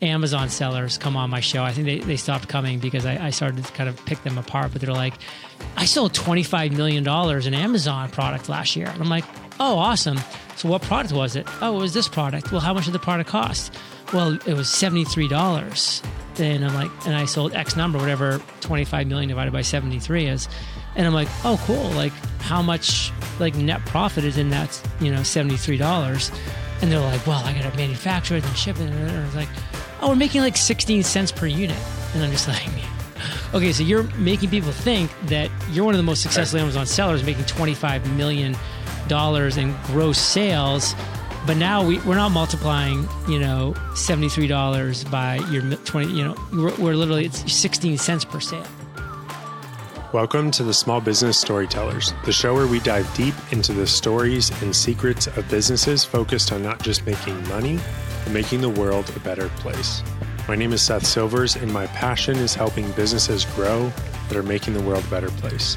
Amazon sellers come on my show. I think they, they stopped coming because I, I started to kind of pick them apart. But they're like, I sold $25 million in Amazon product last year. And I'm like, oh, awesome. So what product was it? Oh, it was this product. Well, how much did the product cost? Well, it was $73. And I'm like, and I sold X number, whatever 25 million divided by 73 is. And I'm like, oh, cool. Like, how much like net profit is in that, you know, $73? And they're like, well, I got to manufacture it and ship it. And I was like, oh, we're making like 16 cents per unit. And I'm just like, okay, so you're making people think that you're one of the most successful Amazon sellers making $25 million in gross sales. But now we, we're not multiplying, you know, $73 by your 20, you know, we're, we're literally, it's 16 cents per sale. Welcome to the Small Business Storytellers, the show where we dive deep into the stories and secrets of businesses focused on not just making money, making the world a better place. My name is Seth Silvers, and my passion is helping businesses grow that are making the world a better place.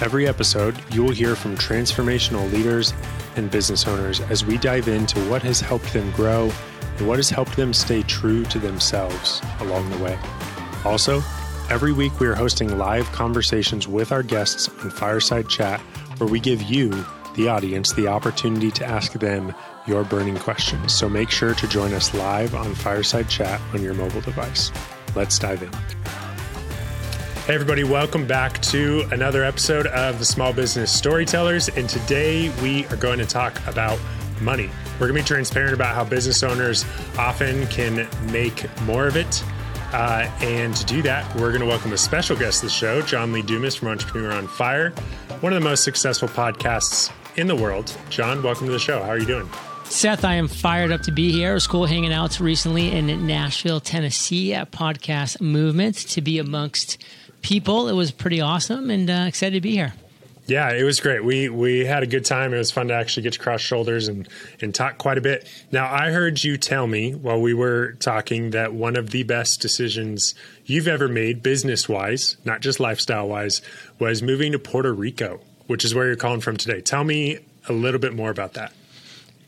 Every episode, you will hear from transformational leaders and business owners as we dive into what has helped them grow and what has helped them stay true to themselves along the way. Also, Every week, we are hosting live conversations with our guests on Fireside Chat, where we give you, the audience, the opportunity to ask them your burning questions. So make sure to join us live on Fireside Chat on your mobile device. Let's dive in. Hey, everybody, welcome back to another episode of the Small Business Storytellers. And today we are going to talk about money. We're going to be transparent about how business owners often can make more of it uh, and to do that, we're going to welcome a special guest to the show, John Lee Dumas from Entrepreneur on Fire, one of the most successful podcasts in the world. John, welcome to the show. How are you doing? Seth, I am fired up to be here. It was cool hanging out recently in Nashville, Tennessee at Podcast Movement to be amongst people. It was pretty awesome and uh, excited to be here. Yeah, it was great. We we had a good time. It was fun to actually get to cross shoulders and and talk quite a bit. Now, I heard you tell me while we were talking that one of the best decisions you've ever made business wise, not just lifestyle wise, was moving to Puerto Rico, which is where you're calling from today. Tell me a little bit more about that.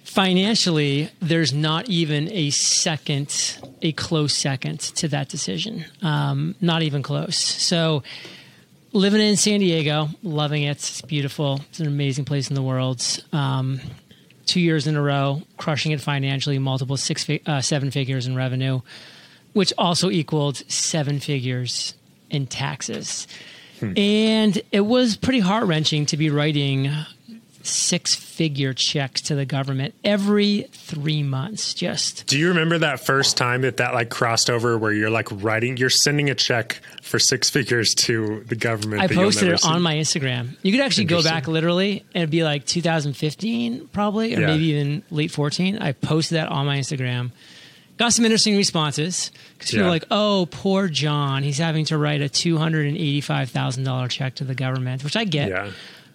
Financially, there's not even a second, a close second to that decision. Um, not even close. So living in San Diego, loving it. It's beautiful. It's an amazing place in the world. Um, two years in a row, crushing it financially, multiple six, uh, seven figures in revenue, which also equaled seven figures in taxes. Hmm. And it was pretty heart wrenching to be writing six figure checks to the government every three months. Just do you remember that first time that that like crossed over where you're like writing, you're sending a check for six figures to the government? I posted it on my Instagram. You could actually go back literally and it'd be like 2015 probably, or yeah. maybe even late 14. I posted that on my Instagram. Got some interesting responses because yeah. people are like, "Oh, poor John, he's having to write a two hundred and eighty-five thousand dollar check to the government," which I get. Yeah.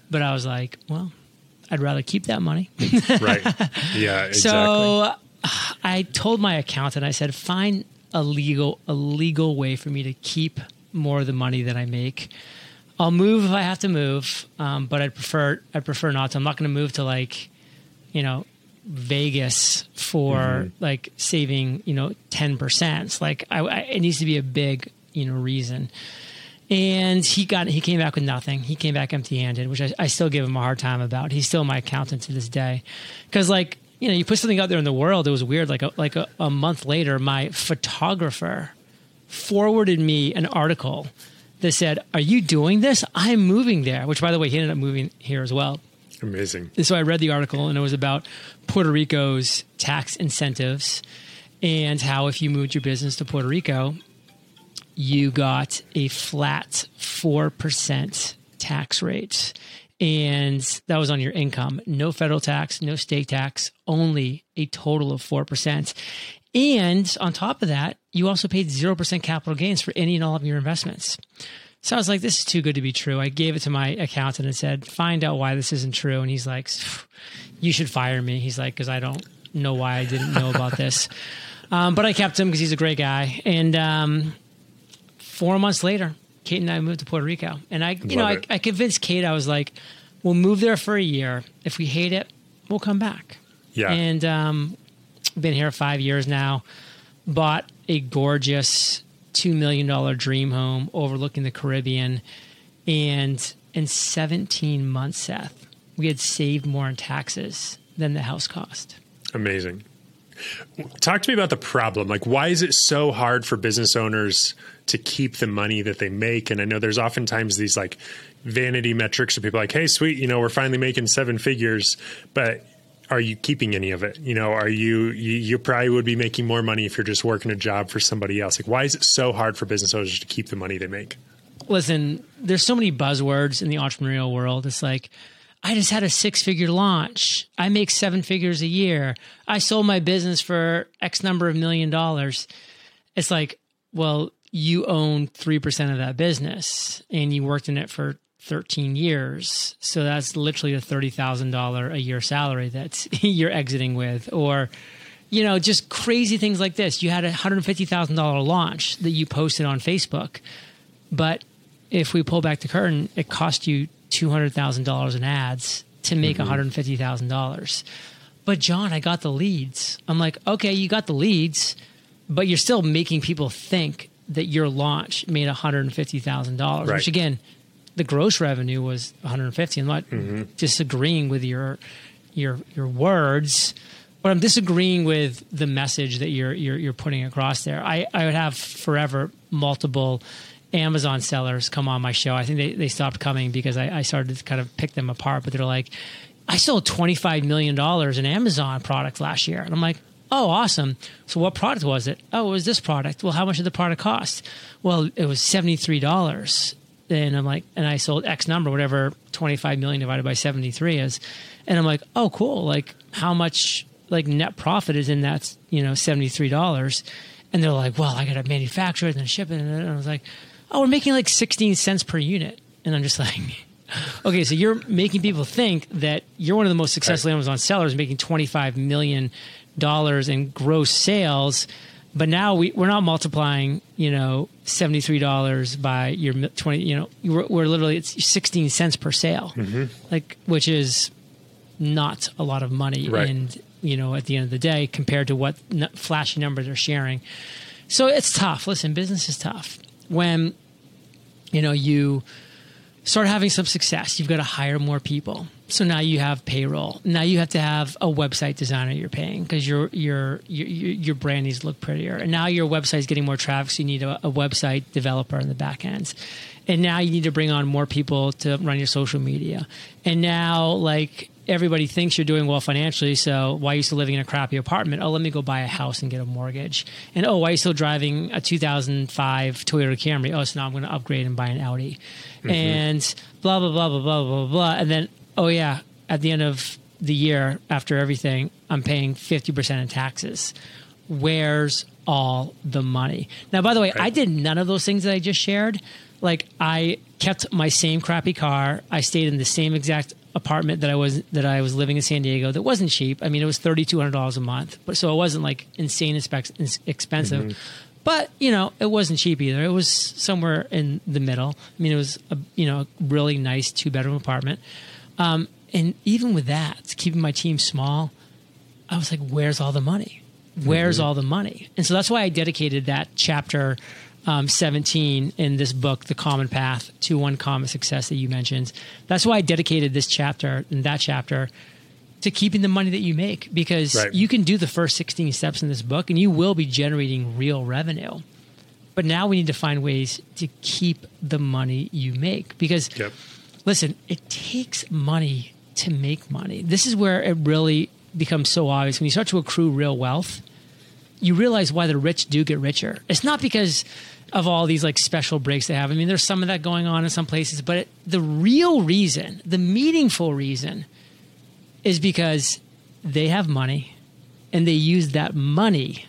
But I was like, "Well, I'd rather keep that money. right. Yeah. Exactly. So I told my accountant, I said, find a legal a legal way for me to keep more of the money that I make. I'll move if I have to move, um, but I'd prefer I prefer not to. I'm not going to move to like, you know, Vegas for mm-hmm. like saving you know ten percent. Like I, I, it needs to be a big you know reason and he got he came back with nothing. He came back empty handed, which I, I, still give him a hard time about. He's still my accountant to this day, because like you know you put something out there in the world. It was weird. Like a, like a, a month later, my photographer forwarded me an article that said, "Are you doing this? I'm moving there." Which, by the way, he ended up moving here as well. Amazing. And so I read the article, and it was about Puerto Rico's tax incentives and how if you moved your business to Puerto Rico, you got a flat 4% tax rate. And that was on your income. No federal tax, no state tax, only a total of 4%. And on top of that, you also paid 0% capital gains for any and all of your investments. So I was like, this is too good to be true. I gave it to my accountant and said, find out why this isn't true. And he's like, you should fire me. He's like, because I don't know why I didn't know about this. Um, but I kept him because he's a great guy. And um, four months later, Kate and I moved to Puerto Rico. And I, you Love know, I, I, convinced Kate, I was like, we'll move there for a year. If we hate it, we'll come back. Yeah. And um, been here five years now. Bought a gorgeous $2 million dream home overlooking the Caribbean. And in 17 months, Seth, we had saved more in taxes than the house cost. Amazing. Talk to me about the problem. Like, why is it so hard for business owners to keep the money that they make? And I know there's oftentimes these like vanity metrics of people like, hey, sweet, you know, we're finally making seven figures, but are you keeping any of it? You know, are you, you, you probably would be making more money if you're just working a job for somebody else. Like, why is it so hard for business owners to keep the money they make? Listen, there's so many buzzwords in the entrepreneurial world. It's like, I just had a six figure launch. I make seven figures a year. I sold my business for X number of million dollars. It's like, well, you own 3% of that business and you worked in it for 13 years. So that's literally a $30,000 a year salary that you're exiting with. Or, you know, just crazy things like this. You had a $150,000 launch that you posted on Facebook. But if we pull back the curtain, it cost you $200,000 in ads to make mm-hmm. $150,000. But John, I got the leads. I'm like, okay, you got the leads, but you're still making people think that your launch made $150,000, right. which again, the gross revenue was 150. I'm not mm-hmm. disagreeing with your your your words, but I'm disagreeing with the message that you're you're, you're putting across there. I, I would have forever multiple Amazon sellers come on my show. I think they, they stopped coming because I, I started to kind of pick them apart, but they're like, I sold $25 million in Amazon products last year. And I'm like, oh, awesome. So what product was it? Oh, it was this product. Well, how much did the product cost? Well, it was $73. And I'm like, and I sold X number, whatever 25 million divided by 73 is. And I'm like, oh, cool. Like how much like net profit is in that, you know, $73? And they're like, well, I got to manufacture it and then ship it. And I was like, oh, we're making like 16 cents per unit. And I'm just like, okay, so you're making people think that you're one of the most successful right. Amazon sellers making $25 million in gross sales. But now we, we're not multiplying, you know, $73 by your 20, you know, we're, we're literally, it's 16 cents per sale, mm-hmm. like, which is not a lot of money. Right. And, you know, at the end of the day, compared to what flashy numbers are sharing. So it's tough. Listen, business is tough. When you know, you start having some success, you've got to hire more people. So now you have payroll. Now you have to have a website designer you're paying because your your your your brand needs to look prettier. And now your website is getting more traffic, so you need a, a website developer in the back end. And now you need to bring on more people to run your social media. And now like everybody thinks you're doing well financially. So why are you still living in a crappy apartment? Oh, let me go buy a house and get a mortgage. And oh, why are you still driving a 2005 Toyota Camry? Oh, so now I'm going to upgrade and buy an Audi. Mm-hmm. And blah, blah, blah, blah, blah, blah, blah. And then, oh, yeah, at the end of the year, after everything, I'm paying 50% in taxes. Where's all the money? Now, by the way, right. I did none of those things that I just shared. Like, I kept my same crappy car. I stayed in the same exact apartment that I was that I was living in San Diego that wasn't cheap. I mean, it was thirty two hundred dollars a month, but so it wasn't like insane expensive. Mm-hmm. But you know, it wasn't cheap either. It was somewhere in the middle. I mean, it was a you know really nice two bedroom apartment. Um, and even with that, keeping my team small, I was like, "Where's all the money? Where's mm-hmm. all the money?" And so that's why I dedicated that chapter um, 17 in this book, The Common Path to Uncommon Success that you mentioned. That's why I dedicated this chapter and that chapter to keeping the money that you make because right. you can do the first 16 steps in this book and you will be generating real revenue. But now we need to find ways to keep the money you make because, yep. Listen, it takes money to make money. This is where it really becomes so obvious. When you start to accrue real wealth, you realize why the rich do get richer. It's not because of all these like special breaks they have. I mean, there's some of that going on in some places, but it, the real reason, the meaningful reason, is because they have money and they use that money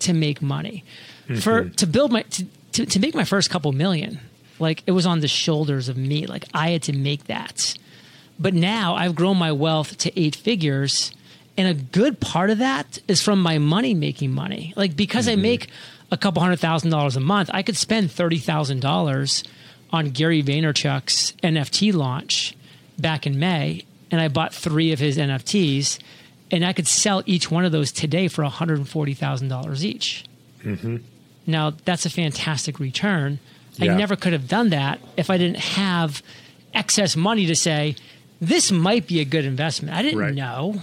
to make money. Mm-hmm. For to build my to, to, to make my first couple million, like it was on the shoulders of me. Like I had to make that. But now I've grown my wealth to eight figures. And a good part of that is from my money making money. Like because mm-hmm. I make a couple hundred thousand dollars a month, I could spend thirty thousand dollars on Gary Vaynerchuk's NFT launch back in May, and I bought three of his NFTs, and I could sell each one of those today for one hundred and forty thousand dollars each. Mm-hmm. Now, that's a fantastic return. Yeah. I never could have done that if I didn't have excess money to say, this might be a good investment. I didn't Right. know.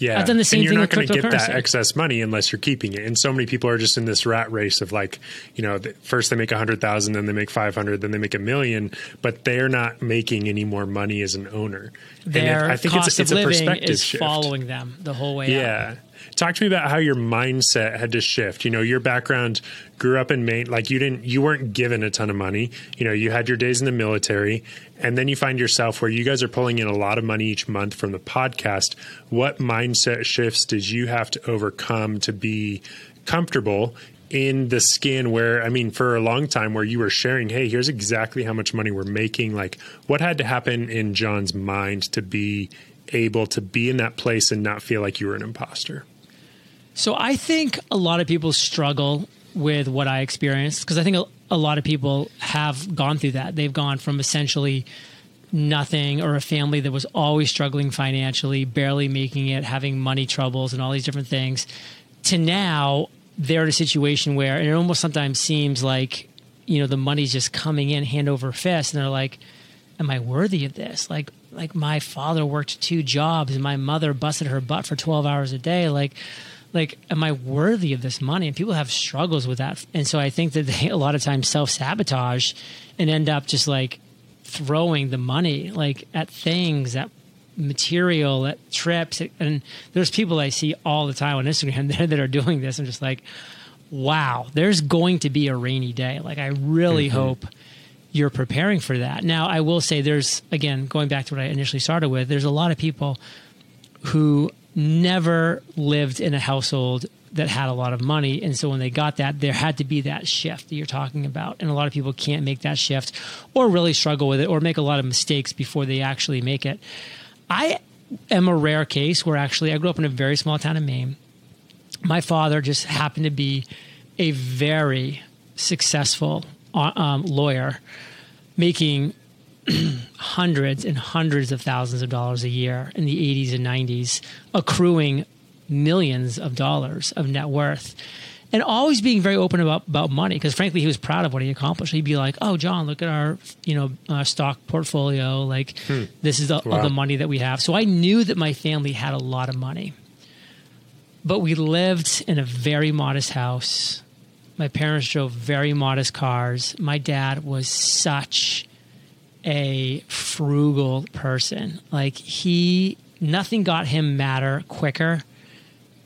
Yeah, I've done the same and you're thing not going to get that excess money unless you're keeping it. And so many people are just in this rat race of like, you know, first they make a hundred thousand, then they make five hundred, then they make a million, but they're not making any more money as an owner. And it- Their I think cost it's, it's of a living perspective is shift. following them the whole way out. Talk to me about how your mindset had to shift. You know, your background grew up in Maine, like you didn't, you weren't given a ton of money. You know, you had your days in the military, and then you find yourself where you guys are pulling in a lot of money each month from the podcast. What mindset shifts did you have to overcome to be comfortable in the skin where, I mean, for a long time where you were sharing, hey, here's exactly how much money we're making? Like, what had to happen in John's mind to be able to be in that place and not feel like you were an imposter? So I think a lot of people struggle with what I experienced because I think a, a lot of people have gone through that. They've gone from essentially nothing or a family that was always struggling financially, barely making it, having money troubles and all these different things, to now they're in a situation where and it almost sometimes seems like, you know, the money's just coming in hand over fist and they're like, Am I worthy of this? Like like my father worked two jobs and my mother busted her butt for twelve hours a day. Like like am i worthy of this money? And people have struggles with that. And so i think that they a lot of times self-sabotage and end up just like throwing the money like at things at material at trips. And there's people i see all the time on instagram that, that are doing this. I'm just like wow there's going to be a rainy day. Like i really mm-hmm. hope you're preparing for that. Now i will say there's again going back to what i initially started with there's a lot of people who never lived in a household that had a lot of money. And so when they got that, there had to be that shift that you're talking about. And a lot of people can't make that shift or really struggle with it or make a lot of mistakes before they actually make it. I am a rare case where actually I grew up in a very small town in Maine. My father just happened to be a very successful uh, um, lawyer making hundreds and hundreds of thousands of dollars a year in the 80s and 90s, accruing millions of dollars of net worth. And always being very open about, about money because frankly he was proud of what he accomplished. He'd be like, "Oh, John, look at our you know uh, stock portfolio. Like this is the, Wow. all the money that we have." So I knew that my family had a lot of money, but we lived in a very modest house. My parents drove very modest cars. My dad was such a frugal person. Like he, nothing got him madder quicker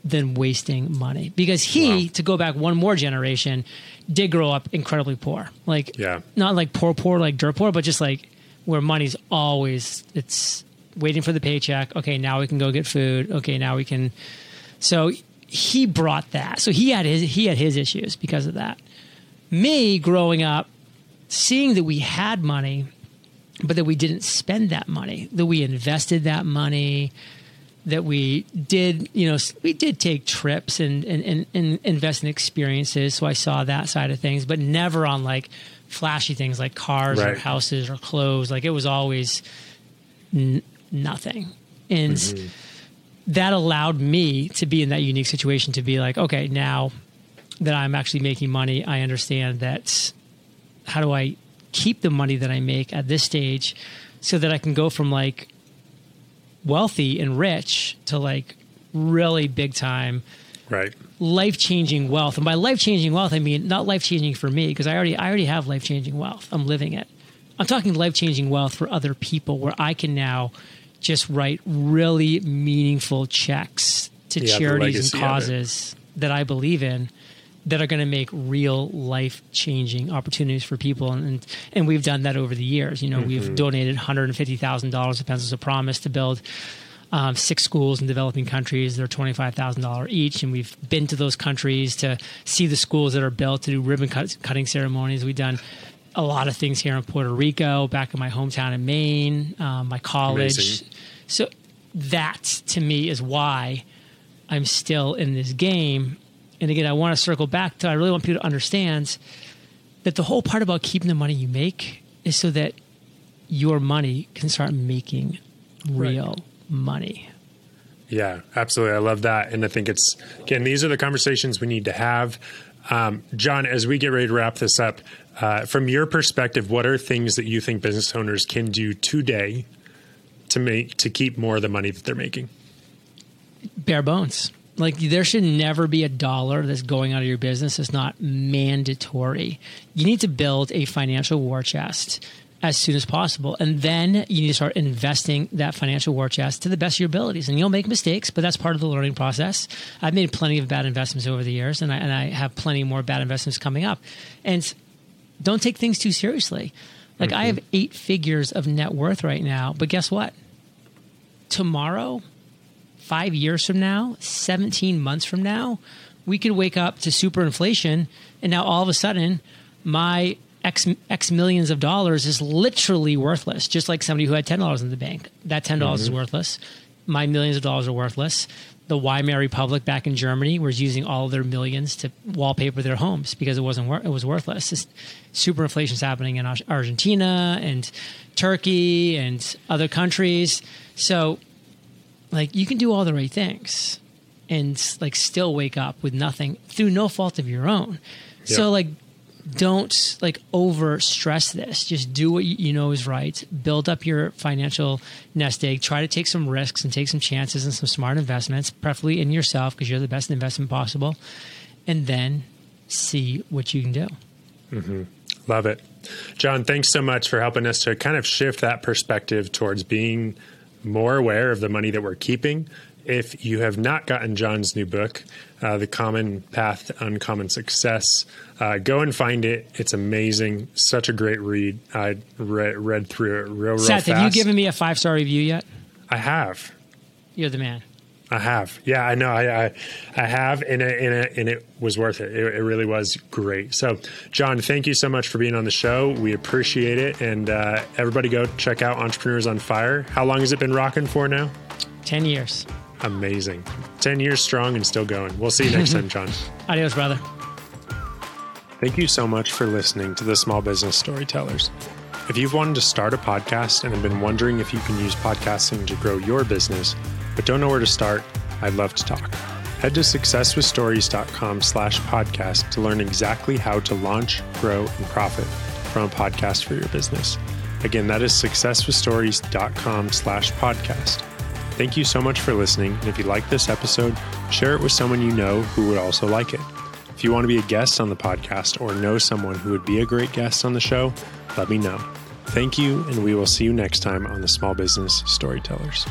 than wasting money because he, Wow. to go back one more generation, did grow up incredibly poor. Like, Yeah. not like poor, poor, like dirt poor, but just like where money's always, it's waiting for the paycheck. Okay, now we can go get food. Okay, now we can. So he brought that. So he had his, he had his issues because of that. Me growing up, seeing that we had money, but that we didn't spend that money, that we invested that money, that we did, you know, we did take trips and, and, and, and invest in experiences. So I saw that side of things, but never on like flashy things like cars or houses or clothes. Like it was always n- nothing. And mm-hmm. that allowed me to be in that unique situation to be like, okay, now that I'm actually making money, I understand that how do I keep the money that I make at this stage so that I can go from like wealthy and rich to like really big time Right. life changing wealth. And by life changing wealth, I mean not life changing for me because I already I already have life changing wealth. I'm living it. I'm talking life changing wealth for other people where I can now just write really meaningful checks to Yeah, charities and causes that I believe in that are going to make real life changing opportunities for people and, and and we've done that over the years you know Mm-hmm. we've donated $150,000 to Pencils of Promise to build um, six schools in developing countries. They're twenty five thousand dollars each, and we've been to those countries to see the schools that are built, to do ribbon cut, cutting ceremonies. We've done a lot of things here in Puerto Rico, back in my hometown in Maine, um, my college. Amazing. So that to me is why I'm still in this game. And again, I want to circle back to I really want people to understand that the whole part about keeping the money you make is so that your money can start making real money. Yeah, absolutely. I love that. And I think it's, again, these are the conversations we need to have. Um, John, as we get ready to wrap this up, uh, from your perspective, what are things that you think business owners can do today to make to keep more of the money that they're making? Bare bones. Like there should never be a dollar that's going out of your business that's not mandatory. You need to build a financial war chest as soon as possible. And then you need to start investing that financial war chest to the best of your abilities. And you'll make mistakes, but that's part of the learning process. I've made plenty of bad investments over the years, and I, and I have plenty more bad investments coming up. And don't take things too seriously. Like mm-hmm. I have eight figures of net worth right now, but guess what? Tomorrow, five years from now, 17 months from now, we could wake up to super inflation, and now all of a sudden, my X, X millions of dollars is literally worthless, just like somebody who had $10 in the bank. That $10 mm-hmm. is worthless. My millions of dollars are worthless. The Weimar Republic back in Germany was using all of their millions to wallpaper their homes because it wasn't it was worthless. Super inflation is happening in Argentina and Turkey and other countries. So, like, you can do all the right things and like still wake up with nothing through no fault of your own. Yep. So, like, don't like over stress this. Just do what you know is right. Build up your financial nest egg. Try to take some risks and take some chances and some smart investments, preferably in yourself because you're the best investment possible. And then see what you can do. Mm-hmm. Love it. John, thanks so much for helping us to kind of shift that perspective towards being more aware of the money that we're keeping if you have not gotten John's new book, uh, The Common Path to Uncommon Success, uh, go and find it. It's amazing. Such a great read. I read, read through it real, real Seth, fast. have you given me a five star review yet? I have. You're the man. I have. Yeah, I know. I I, I have, and it, and, it, and it was worth it. it. it. really was great. So, John, thank you so much for being on the show. We appreciate it. And uh, everybody go check out Entrepreneurs on Fire. How long has it been rocking for now? 10 years amazing. 10 years strong and still going. We'll see you next time, John. Adios, brother. Thank you so much for listening to the Small Business Storytellers. If you've wanted to start a podcast and have been wondering if you can use podcasting to grow your business, but don't know where to start, I'd love to talk. Head to successwithstories.com slash podcast to learn exactly how to launch, grow, and profit from a podcast for your business. Again, that is successwithstories.com slash podcast. Thank you so much for listening. And if you like this episode, share it with someone you know who would also like it. If you want to be a guest on the podcast or know someone who would be a great guest on the show, let me know. Thank you, and we will see you next time on the Small Business Storytellers.